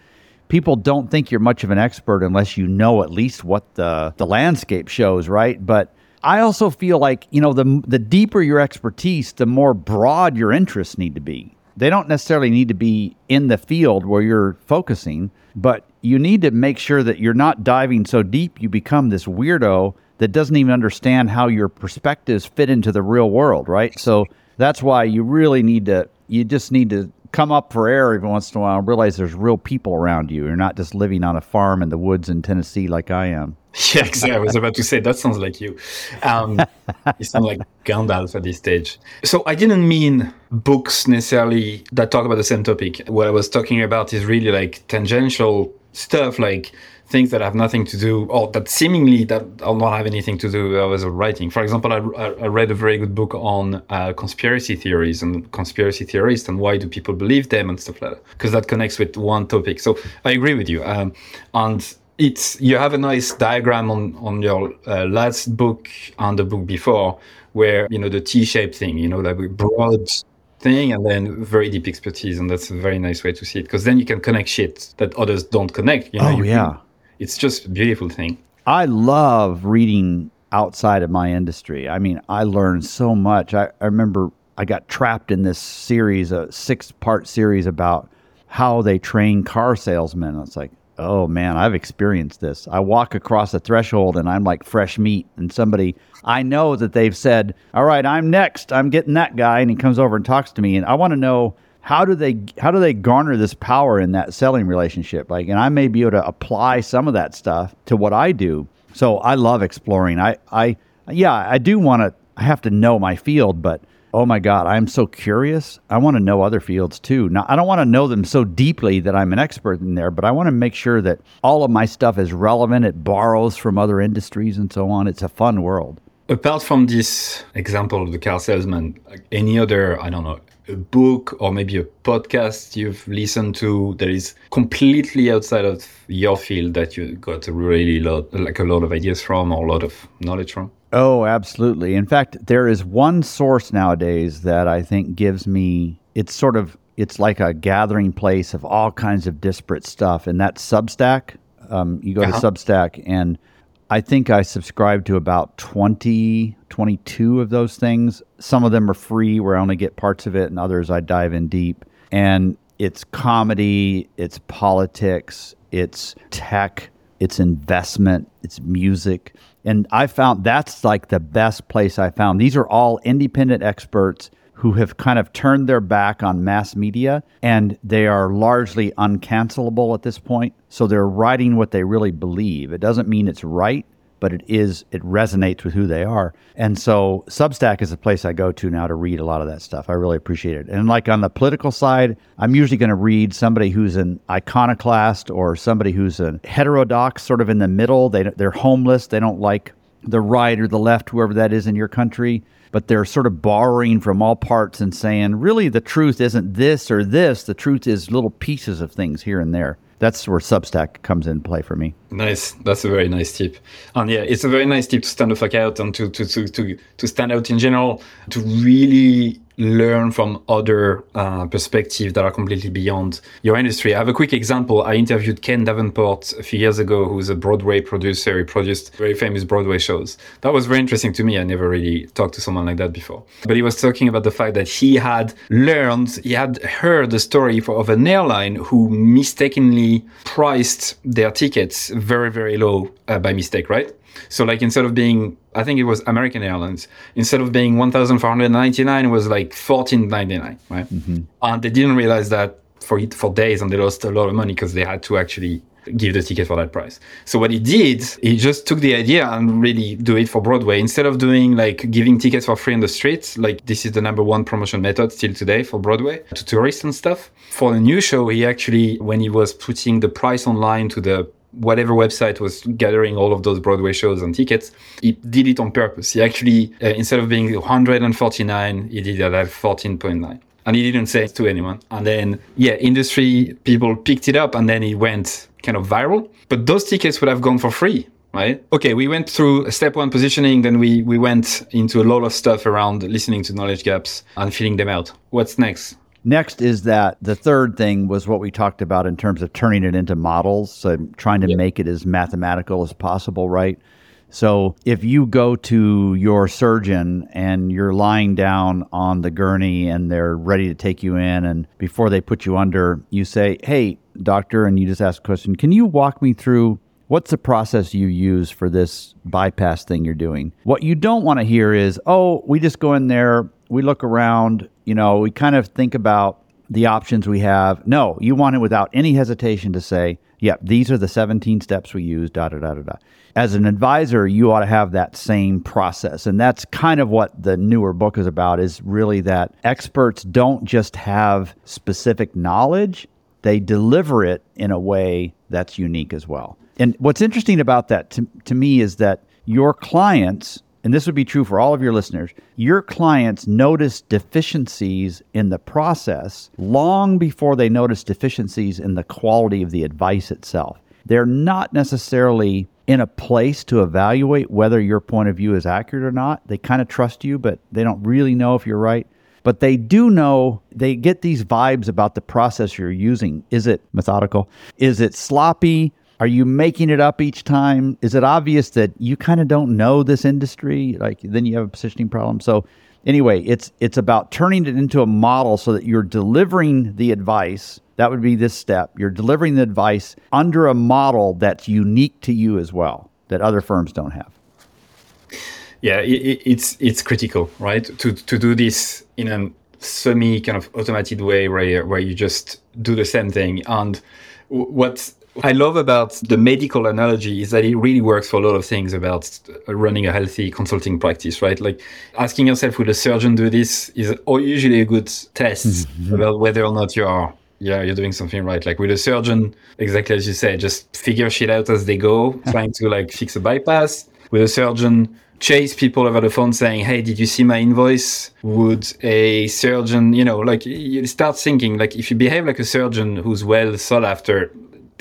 B: People don't think you're much of an expert unless you know at least what the, the landscape shows, right? But I also feel like, you know, the, the deeper your expertise, the more broad your interests need to be. They don't necessarily need to be in the field where you're focusing, but you need to make sure that you're not diving so deep you become this weirdo that doesn't even understand how your perspectives fit into the real world, right? So that's why you really need to you just need to come up for air every once in a while and realize there's real people around you. You're not just living on a farm in the woods in Tennessee like I am. (laughs)
A: Yeah, exactly. I was about to say that sounds like you. Um, (laughs) you sound like Gandalf at this stage. So I didn't mean books necessarily that talk about the same topic. What I was talking about is really like tangential stuff, like things that have nothing to do, or that seemingly that do not have anything to do with writing. For example, I, I read a very good book on uh, conspiracy theories and conspiracy theorists and why do people believe them and stuff like that, because that connects with one topic. So I agree with you. Um, and it's you have a nice diagram on on your uh, last book and the book before where you know the T-shaped thing, you know, that broad thing and then very deep expertise and that's a very nice way to see it because then you can connect shit that others don't connect
B: you know,
A: oh
B: you yeah
A: it's just a beautiful thing.
B: I love reading outside of my industry. I mean, I learned so much. I, I remember I got trapped in this series, a six part series about how they train car salesmen. It's like, oh man, I've experienced this. I walk across a threshold and I'm like fresh meat, and somebody I know that they've said, all right, I'm next. I'm getting that guy, and he comes over and talks to me, and I want to know how do they how do they garner this power in that selling relationship? Like and i may be able to apply some of that stuff to what i do. So i love exploring. I i yeah i do want to i have to know my field but oh my god i'm so curious. I want to know other fields too. Now i don't want to know them so deeply that i'm an expert in there but i want to make sure that all of my stuff is relevant. It borrows from other industries and so on. It's a fun world.
A: Apart from this example of the car salesman any other i don't know a book or maybe a podcast you've listened to that is completely outside of your field that you got a really lot like a lot of ideas from or a lot of knowledge from?
B: Oh absolutely. In fact there is one source nowadays that i think gives me it's sort of it's like a gathering place of all kinds of disparate stuff and that's substack. Um, you go uh-huh. to substack and I think I subscribe to about 20, 22 of those things. Some of them are free where I only get parts of it, and others I dive in deep. And it's comedy, it's politics, it's tech, it's investment, it's music. And I found that's like the best place I found. These are all independent experts who have kind of turned their back on mass media and they are largely uncancelable at this point. So they're writing what they really believe. It doesn't mean it's right, but it is it resonates with who they are. And so Substack is a place I go to now to read a lot of that stuff. I really appreciate it. And like on the political side, I'm usually going to read somebody who's an iconoclast or somebody who's a heterodox, sort of in the middle. They they're homeless. They don't like the right or the left, whoever that is in your country but they're sort of borrowing from all parts and saying, really, the truth isn't this or this. The truth is little pieces of things here and there. That's where Substack comes in play for me.
A: Nice. That's a very nice tip. And yeah, it's a very nice tip to stand the fuck out and to, to, to, to, to stand out in general, to really learn from other uh, perspectives that are completely beyond your industry. I have a quick example. I interviewed Ken Davenport a few years ago, who's a Broadway producer. He produced very famous Broadway shows. That was very interesting to me. I never really talked to someone like that before. But he was talking about the fact that he had learned, he had heard the story of an airline who mistakenly priced their tickets very, very low uh, by mistake, right? So like instead of being, I think it was American Airlines, instead of being 1,499, it was like 1499, right? Mm-hmm. And they didn't realize that for for days, and they lost a lot of money because they had to actually give the ticket for that price. So what he did, he just took the idea and really do it for Broadway. Instead of doing like giving tickets for free on the streets, like this is the number one promotion method still today for Broadway to tourists and stuff. For the new show, he actually, when he was putting the price online to the whatever website was gathering all of those Broadway shows and tickets, he did it on purpose. He actually, uh, instead of being 149, he did it at 14.9. And he didn't say it to anyone. And then, yeah, industry people picked it up and then it went kind of viral. But those tickets would have gone for free right? Okay, we went through step one positioning, then we, we went into a lot of stuff around listening to knowledge gaps and filling them out. What's next?
B: Next is that the third thing was what we talked about in terms of turning it into models, so trying to make it as mathematical as possible, right? So if you go to your surgeon and you're lying down on the gurney and they're ready to take you in, and before they put you under, you say, Hey, doctor, and you just ask a question, Can you walk me through what's the process you use for this bypass thing you're doing? What you don't want to hear is, Oh, we just go in there, we look around, you know, we kind of think about the options we have. No, you want it without any hesitation to say, yep, yeah, these are the 17 steps we use, da da da da da. As an advisor, you ought to have that same process. And that's kind of what the newer book is about is really that experts don't just have specific knowledge, they deliver it in a way that's unique as well. And what's interesting about that to, to me is that your clients and this would be true for all of your listeners, your clients notice deficiencies in the process long before they notice deficiencies in the quality of the advice itself. They're not necessarily in a place to evaluate whether your point of view is accurate or not. They kind of trust you, but they don't really know if you're right. But they do know, they get these vibes about the process you're using. Is it methodical? Is it sloppy? Are you making it up each time? Is it obvious that you kind of don't know this industry? Like then you have a positioning problem. So anyway, it's it's about turning it into a model so that you're delivering the advice. That would be this step. You're delivering the advice under a model that's unique to you as well, that other firms don't have.
A: Yeah, it, it's it's critical, right? To to do this in a semi kind of automated way where where you just do the same thing and what I love about the medical analogy is that it really works for a lot of things about running a healthy consulting practice, right? Like asking yourself, would a surgeon do this is usually a good test mm-hmm. about whether or not you are, yeah, you're doing something right. Like with a surgeon, exactly as you said, just figure shit out as they go, (laughs) trying to like fix a bypass. With a surgeon, chase people over the phone saying, Hey, did you see my invoice? Would a surgeon, you know, like you start thinking, like if you behave like a surgeon who's well sought after,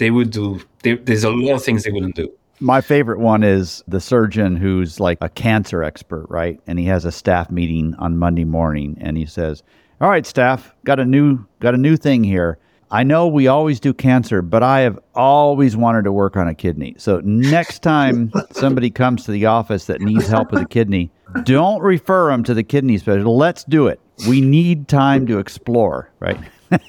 A: they would do. They, there's a lot of things they wouldn't do.
B: My favorite one is the surgeon who's like a cancer expert, right? And he has a staff meeting on Monday morning, and he says, "All right, staff, got a new got a new thing here. I know we always do cancer, but I have always wanted to work on a kidney. So next (laughs) time somebody comes to the office that needs help with a kidney, don't refer them to the kidney specialist. Let's do it. We need time to explore, right?" (laughs)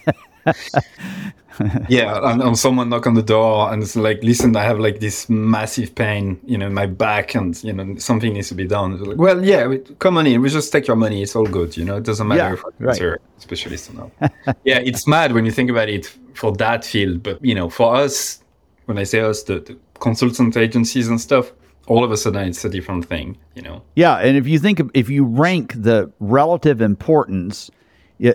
A: yeah, and, and, someone knock on the door and it's like, listen, I have like this massive pain, you know, in my back, and you know, something needs to be done. Like, well, yeah, we, come on in. We just take your money. It's all good. You know, it doesn't matter yeah, if you're a specialist or not. (laughs) yeah, it's mad when you think about it for that field, but you know, for us, when I say us, the, the consultant agencies and stuff, all of a sudden it's a different thing. You know.
B: Yeah, and if you think if you rank the relative importance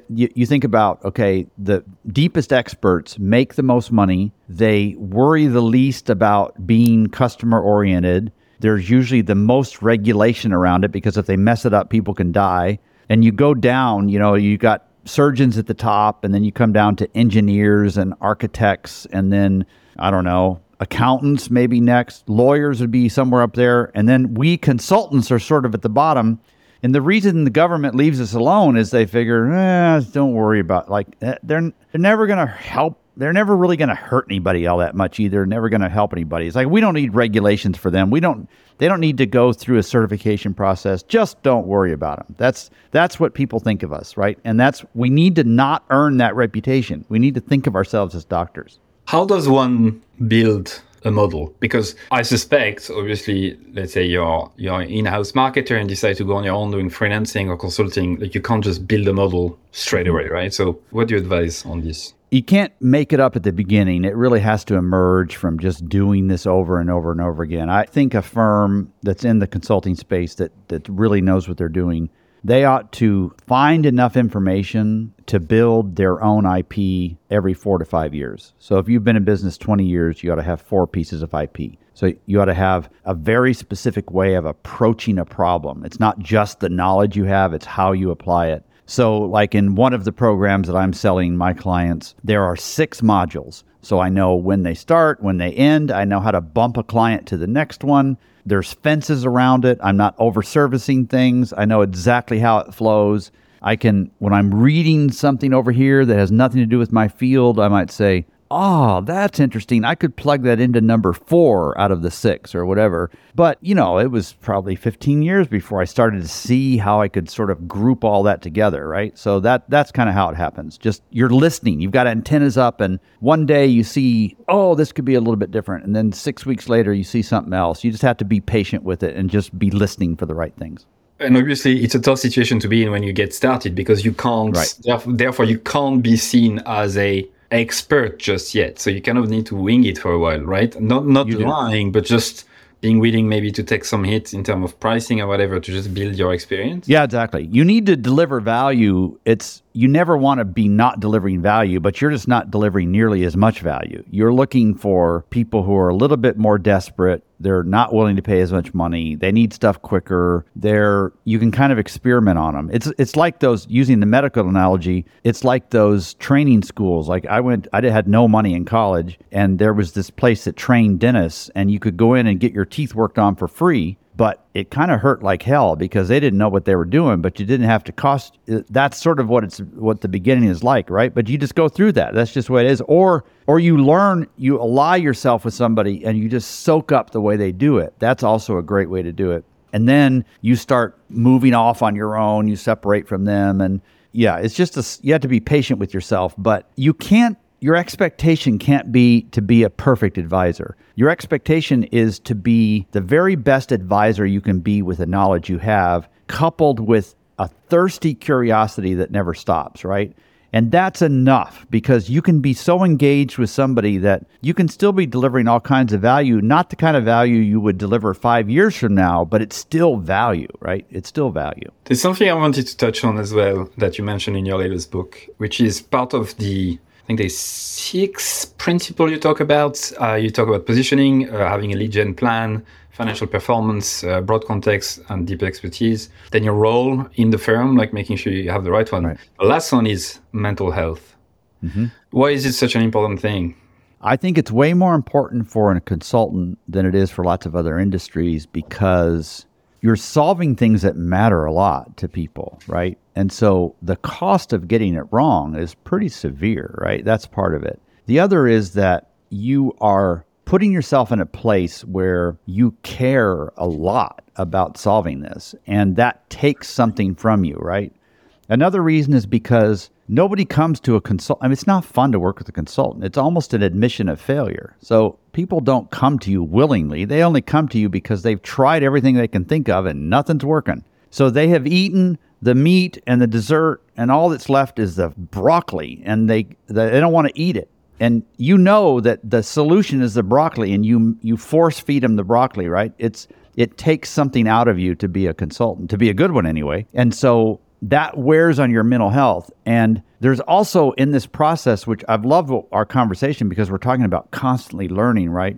B: you, you, think about okay the deepest experts make the most money. They worry the least about being customer oriented. There's usually the most regulation around it because if they mess it up people can die. And you go down you know you got surgeons at the top and then you come down to engineers and architects and then i don't know accountants maybe next. Lawyers would be somewhere up there. And then we consultants are sort of at the bottom and the reason the government leaves us alone is they figure, eh, don't worry about like eh, they're they're never going to help. They're never really going to hurt anybody all that much either. Never going to help anybody. It's like we don't need regulations for them. We don't. They don't need to go through a certification process. Just don't worry about them. That's that's what people think of us, right? And that's we need to not earn that reputation. We need to think of ourselves as doctors.
A: How does one build a model because I suspect, obviously, let's say you're you're an in-house marketer and decide to go on your own doing freelancing or consulting, like you can't just build a model straight mm-hmm. away, right? So, what do you advise on this?
B: You can't make it up at the beginning. It really has to emerge from just doing this over and over and over again. I think a firm that's in the consulting space that that really knows what they're doing they ought to find enough information to build their own IP every four to five years. So if you've been in business 20 years, you ought to have four pieces of IP. So you ought to have a very specific way of approaching a problem. It's not just the knowledge you have, it's how you apply it. So, like in one of the programs that I'm selling my clients, there are six modules. So I know when they start, when they end. I know how to bump a client to the next one. There's fences around it. I'm not overservicing things. I know exactly how it flows. I can, when I'm reading something over here that has nothing to do with my field, I might say, oh, that's interesting. I could plug that into number four out of the six or whatever. But, you know, it was probably 15 years before I started to see how I could sort of group all that together, right? So that that's kind of how it happens. Just you're listening. You've got antennas up and one day you see, oh, this could be a little bit different. And then 6 weeks later you see something else. You just have to be patient with it and just be listening for the right things.
A: And obviously, it's a tough situation to be in when you get started because you can't, right. therefore, you can't be seen as a expert just yet. So you kind of need to wing it for a while, right? Not not lying, but just being willing maybe to take some hits in terms of pricing or whatever to just build your experience.
B: Yeah, exactly. You need to deliver value. It's you never want to be not delivering value, but you're just not delivering nearly as much value. You're looking for people who are a little bit more desperate they're not willing to pay as much money. They need stuff quicker. They're you can kind of experiment on them. It's it's like those using the medical analogy. It's like those training schools. Like I went, I had no money in college, and there was this place that trained dentists, and you could go in and get your teeth worked on for free but it kind of hurt like hell because they didn't know what they were doing but you didn't have to cost uh, that's sort of what it's what the beginning is like right? But you just go through that. That's just what it is. Or or you learn you ally yourself with somebody and you just soak up the way they do it. That's also a great way to do it. And then you start moving off on your own. You separate from them. And yeah it's just a, you have to be patient with yourself but you can't your expectation can't be to be a perfect advisor. Your expectation is to be the very best advisor you can be with the knowledge you have, coupled with a thirsty curiosity that never stops, right? And that's enough because you can be so engaged with somebody that you can still be delivering all kinds of value, not the kind of value you would deliver five years from now, but it's still value, right? It's still value.
A: There's something I wanted to touch on as well that you mentioned in your latest book, which is part of the think there's six principles you talk about. Uh, you talk about positioning, uh, having a lead gen plan, financial performance, uh, broad context, and deep expertise. Then your role in the firm, like making sure you have the right one. Right. The last one is mental health. Mm-hmm. Why is it such an important thing?
B: I think it's way more important for a consultant than it is for lots of other industries because you're solving things that matter a lot to people, right? And so the cost of getting it wrong is pretty severe, right? That's part of it. The other is that you are putting yourself in a place where you care a lot about solving this, and that takes something from you, right? Another reason is because nobody comes to a consult. I mean, it's not fun to work with a consultant. It's almost an admission of failure. So people don't come to you willingly. They only come to you because they've tried everything they can think of and nothing's working. So they have eaten the meat and the dessert, and all that's left is the broccoli, and they they don't want to eat it. And you know that the solution is the broccoli, and you you force feed them the broccoli, right? It's it takes something out of you to be a consultant, to be a good one anyway. And so that wears on your mental health. And there's also in this process, which I've loved our conversation because we're talking about constantly learning, right?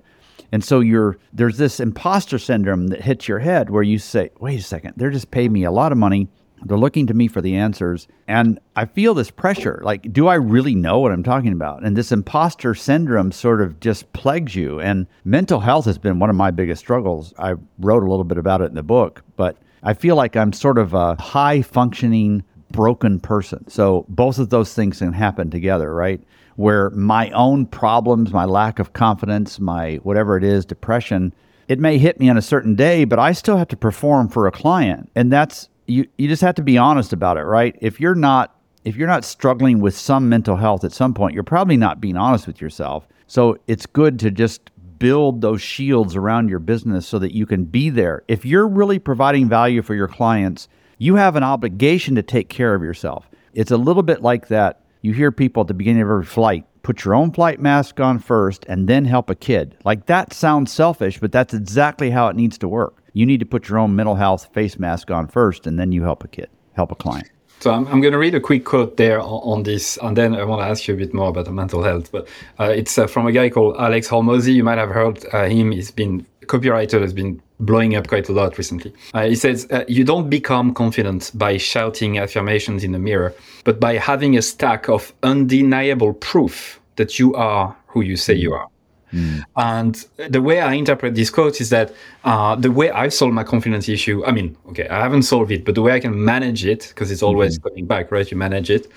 B: And so you're there's this imposter syndrome that hits your head where you say, wait a second, they're just paying me a lot of money. They're looking to me for the answers. And I feel this pressure. Like, do I really know what I'm talking about? And this imposter syndrome sort of just plagues you. And mental health has been one of my biggest struggles. I wrote a little bit about it in the book, but I feel like I'm sort of a high functioning broken person. So both of those things can happen together, right? Where my own problems, my lack of confidence, my whatever it is, depression, it may hit me on a certain day, but I still have to perform for a client. And that's you you just have to be honest about it, right? If you're not if you're not struggling with some mental health at some point, you're probably not being honest with yourself. So it's good to just build those shields around your business so that you can be there. If you're really providing value for your clients, you have an obligation to take care of yourself. It's a little bit like that. You hear people at the beginning of every flight put your own flight mask on first and then help a kid. Like that sounds selfish, but that's exactly how it needs to work. You need to put your own mental health face mask on first and then you help a kid. help a client.
A: So I'm, I'm going to read a quick quote there on, on, this, and then I want to ask you a bit more about the mental health. But uh, it's uh, from a guy called Alex Hormozi. You might have heard uh, him. He's been copywriter has been blowing up quite a lot recently. Uh, he says, uh, You don't become confident by shouting affirmations in the mirror, but by having a stack of undeniable proof that you are who you say you are. Mm. And the way I interpret this quote is that uh, the way I've solved my confidence issue, I mean, okay, I haven't solved it, but the way I can manage it, because it's always mm-hmm. coming back, right? You manage it,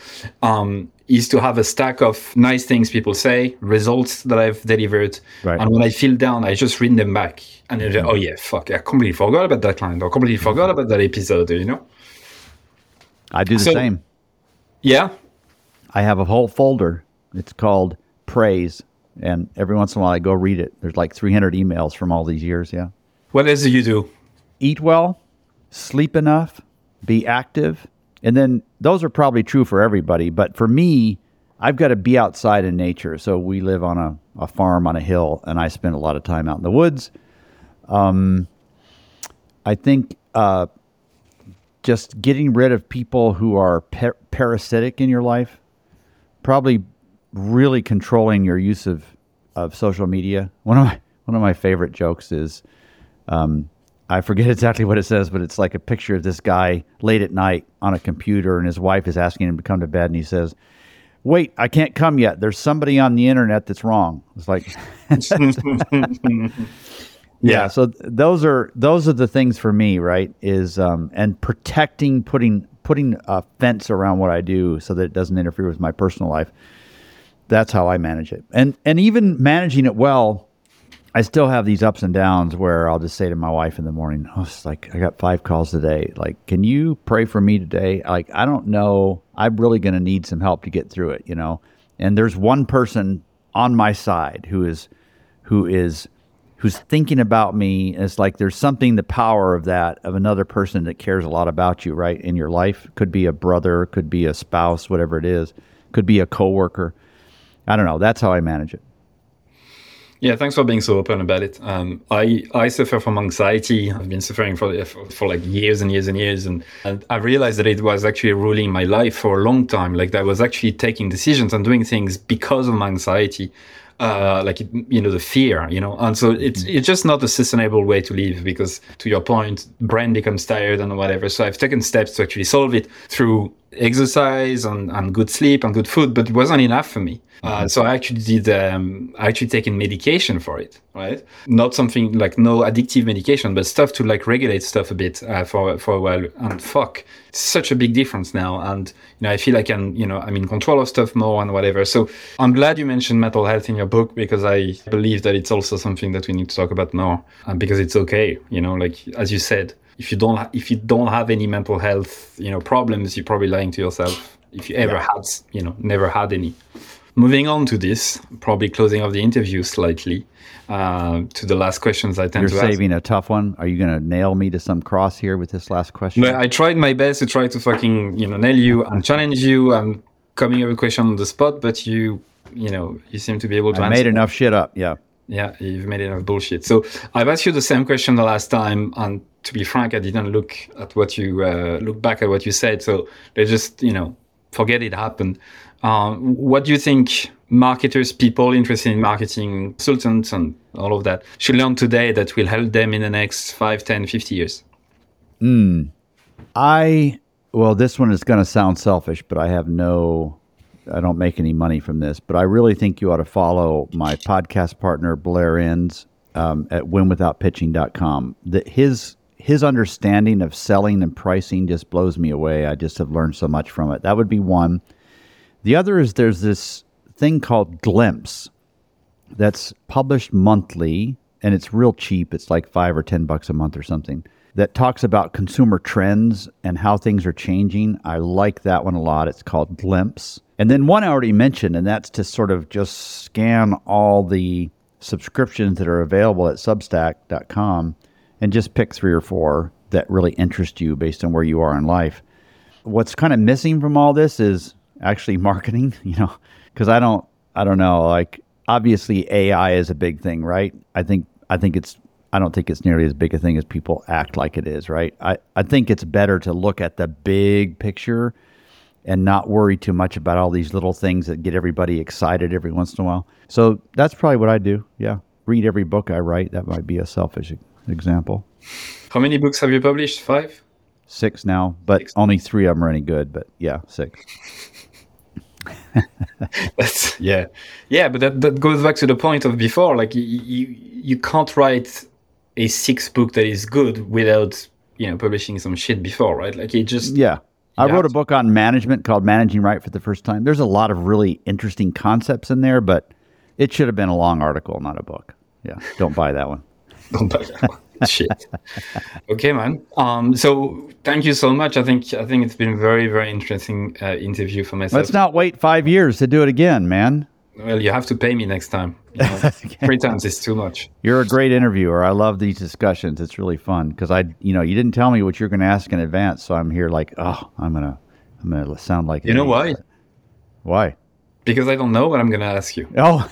A: um, is to have a stack of nice things people say, results that I've delivered. Right. And when I feel down, I just read them back. And then, mm-hmm. oh, yeah, fuck, I completely forgot about that client or completely mm-hmm. forgot about that episode, you know?
B: I do the so, same.
A: Yeah.
B: I have a whole folder. It's called Praise and every once in a while I go read it. There's like 300 emails from all these years. Yeah.
A: What is it you do?
B: Eat well, sleep enough, be active, and then those are probably true for everybody. But for me, I've got to be outside in nature. So we live on a, a farm on a hill, and I spend a lot of time out in the woods. Um, I think uh, just getting rid of people who are par- parasitic in your life probably really controlling your use of, of social media. One of my one of my favorite jokes is, um, I forget (laughs) exactly what it says, but it's like a picture of this guy late at night on a computer, and his wife is asking him to come to bed, and he says, "Wait, I can't come yet. There's somebody on the internet that's wrong." It's like, (laughs) (laughs) yeah. yeah. So those are those are the things for me, right? Is um, and protecting, putting putting a fence around what I do so that it doesn't interfere with my personal life that's how I manage it. And and even managing it well, I still have these ups and downs where I'll just say to my wife in the morning, "Oh, it's like I got five calls today. Like, can you pray for me today? Like, I don't know. I'm really going to need some help to get through it, you know." And there's one person on my side who is who is who's thinking about me. It's like there's something the power of that of another person that cares a lot about you, right, in your life. Could be a brother, could be a spouse, whatever it is. Could be a coworker I don't know. That's how I manage it.
A: Yeah, thanks for being so open about it. Um, I I suffer from anxiety. I've been suffering for for, for like years and years and years, and, and I realized that it was actually ruling my life for a long time. Like I was actually taking decisions and doing things because of my anxiety, uh, like you know the fear, you know. And so it's mm-hmm. it's just not a sustainable way to live because, to your point, brain becomes tired and whatever. So I've taken steps to actually solve it through exercise and, and good sleep and good food, but it wasn't enough for me. Uh, so I actually did, um, I actually taken medication for it, right? Not something like no addictive medication, but stuff to like regulate stuff a bit uh, for for a while. And fuck, it's such a big difference now. And you know, I feel like I'm, you know, I'm in control of stuff more and whatever. So I'm glad you mentioned mental health in your book because I believe that it's also something that we need to talk about more, and because it's okay, you know, like as you said, if you don't if you don't have any mental health you know problems you're probably lying to yourself. If you ever yeah. had you know never had any. Moving on to this probably closing of the interview slightly uh, to the last questions i tend
B: you're
A: to
B: saving ask. a tough one. Are you going to nail me to some cross here with this last question?
A: I tried my best to try to fucking you know nail you and challenge you. And coming up with a question on the spot but you you know you seem to be able to
B: I made enough shit up yeah.
A: Yeah, you've made enough bullshit. So I've asked you the same question the last time, and to be frank, I didn't look at what you uh, look back at what you said. So let's just you know forget it happened. Um, what do you think marketers, people interested in marketing, consultants, and all of that should learn today that will help them in the next 5, 10, 50 years?
B: Hmm. I well, this one is going to sound selfish, but I have no I don't make any money from this, but I really think you ought to follow my podcast partner Blair Enns um, at winwithoutpitching.com. That his his understanding of selling and pricing just blows me away. I just have learned so much from it. That would be one. The other is there's this thing called Glimpse that's published monthly and it's real cheap. It's like five or ten bucks a month or something that talks about consumer trends and how things are changing. I like that one a lot. It's called Glimpse. And then one I already mentioned, and that's to sort of just scan all the subscriptions that are available at substack.com and just pick three or four that really interest you based on where you are in life. What's kind of missing from all this is actually marketing, (laughs) you know, because I don't, I don't know, like obviously AI is a big thing, right? I think, I think it's I don't think it's nearly as big a thing as people act like it is, right? I, I think it's better to look at the big picture and not worry too much about all these little things that get everybody excited every once in a while. So that's probably what I do. Yeah. Read every book I write. That might be a selfish example.
A: How many books have you published? Five?
B: Six now, but six. only three of them are any good. But yeah, six. (laughs)
A: That's (laughs) yeah, yeah. But that, that goes back to the point of before. Like you, you, you can't write a six book that is good without you know publishing some shit before, right? Like it just
B: yeah. I wrote a book on management called Managing Right for the first time. There's a lot of really interesting concepts in there, but it should have been a long article, not a book. Yeah, don't buy that one. (laughs)
A: don't buy that one. (laughs) Shit. Okay, man. Um, so thank you so much. I think I think it's been a very very interesting uh, interview for myself.
B: Let's not wait five years to do it again, man.
A: Well, you have to pay me next time. You know, (laughs) three times is too much.
B: You're a great interviewer. I love these discussions. It's really fun because I, you know, you didn't tell me what you're going to ask in advance, so I'm here like, oh, I'm gonna, I'm gonna sound like.
A: You know why?
B: Why?
A: Because I don't know what I'm going to ask you.
B: Oh.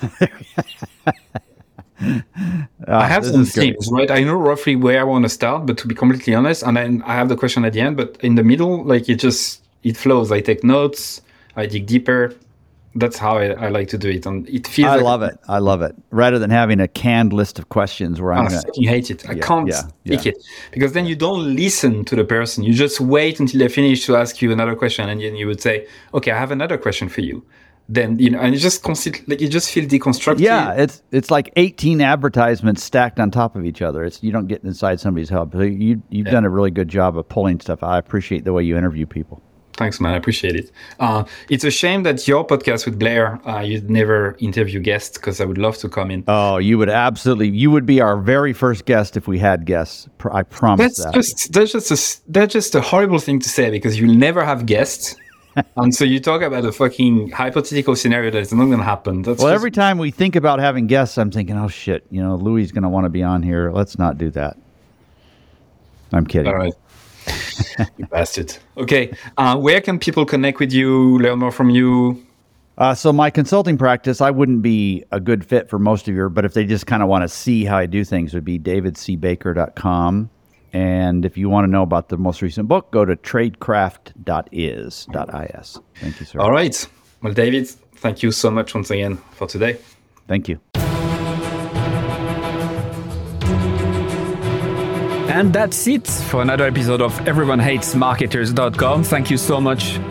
A: Ah, I have some themes, right? I know roughly where I want to start, but to be completely honest, and then I have the question at the end, but in the middle, like it just it flows. I take notes, I dig deeper. That's how I, I like to do it, and it feels.
B: I
A: like
B: love it. I love it. Rather than having a canned list of questions where I'm.
A: Ah, I fucking hate it. I yeah, can't yeah, take yeah. it because then you don't listen to the person. You just wait until they finish to ask you another question, and then you would say, "Okay, I have another question for you." Then you know and you just like you just feel deconstructed
B: yeah it's it's like 18 advertisements stacked on top of each other. It's you don't get inside somebody's head so you you've yeah. done a really good job of pulling stuff. I appreciate the way you interview people.
A: Thanks man. I appreciate it. Uh, it's a shame that your podcast with blair uh, you'd never interview guests because i would love to come in.
B: Oh you would absolutely you would be our very first guest if we had guests. I promise
A: that's
B: that.
A: just that's just a, that's just a horrible thing to say because you'll never have guests (laughs) and so you talk about a fucking hypothetical scenario that's not going to happen. That's
B: well, just... every time we think about having guests, I'm thinking, oh shit, you know, Louis is going to want to be on here. Let's not do that. I'm kidding.
A: All right. (laughs) you bastard. Okay. Uh, where can people connect with you, learn more from you?
B: Uh, so my consulting practice, I wouldn't be a good fit for most of you, but if they just kind of want to see how I do things, would be davidcbaker.com. And if you want to know about the most recent book, go to tradecraft.is.is. Thank you, sir.
A: All right. Well, David, thank you so much once again for today.
B: Thank you.
C: And that's it for another episode of EveryoneHatesMarketers.com. Thank you so much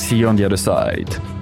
C: See you on the other side.